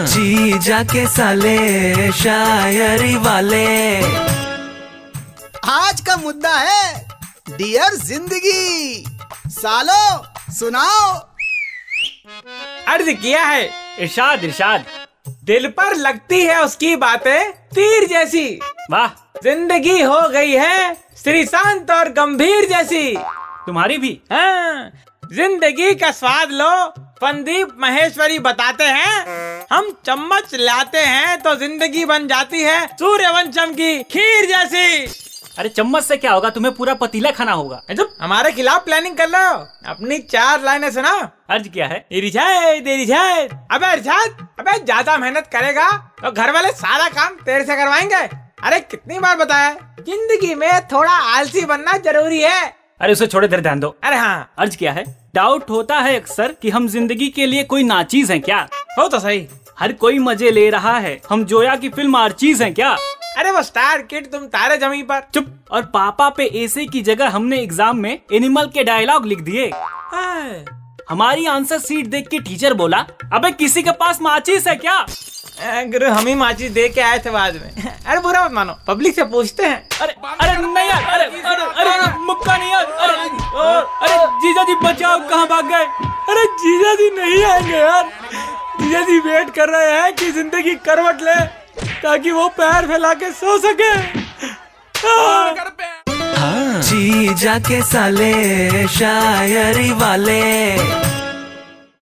जी जाके साले शायरी वाले। आज का मुद्दा है डियर ज़िंदगी। सालो सुनाओ। अर्ज़ किया है इरशाद इरशाद। दिल पर लगती है उसकी बातें तीर जैसी। वाह। ज़िंदगी हो गई है श्री शांत और गंभीर जैसी। तुम्हारी भी? हाँ। ज़िंदगी का स्वाद लो पंदीप महेश्वरी बताते हैं हम चम्मच लाते हैं तो ज़िंदगी बन जाती है सूर्यवंशम की खीर जैसी। अरे चम्मच से क्या होगा? तुम्हें पूरा पतीला खाना होगा। चुप, हमारे खिलाफ प्लानिंग कर लो। अपनी चार लाइनें सुना। अर्ज़ क्या है। इरिशाद अबे इरिशाद अबे ज़्यादा मेहनत करेगा तो घर वाले सारा काम तेरे से करवाएँगे। अरे कितनी बार बताया? ज़िंदगी में थोड़ा आलसी बनना ज़रूरी है। अरे उसे छोड़े देर ध्यान दो। अरे हाँ। अर्ज़ क्या है। डाउट होता है अक्सर कि हम ज़िंदगी के लिए कोई नाचीज हैं क्या? हो तो सही। हर कोई मज़े ले रहा है। हम जोया की फ़िल्म आर्चीज हैं क्या? अरे वो स्टार किड तुम तारे जमी पर। चुप। और पापा पे ऐसे की जगह हमने एग्ज़ाम में एनिमल के डायलॉग लिख दिए। हमारी आंसर सीट देख के टीचर बोला अबे किसी के पास माचिस है क्या? गुरु हम ही माचिस दे के आए थे बाद में। अरे बुरा मत मानो पब्लिक से पूछते हैं। अरे अरे नहीं अरे जीजा जी बचाओ कहाँ भाग गए? अरे जीजा जी नहीं आएँगे यार। जीजा जी वेट कर रहे हैं कि ज़िंदगी करवट ले ताकि वो पैर फैला के सो सके। हाँ। जीजा के साले शायरी वाले।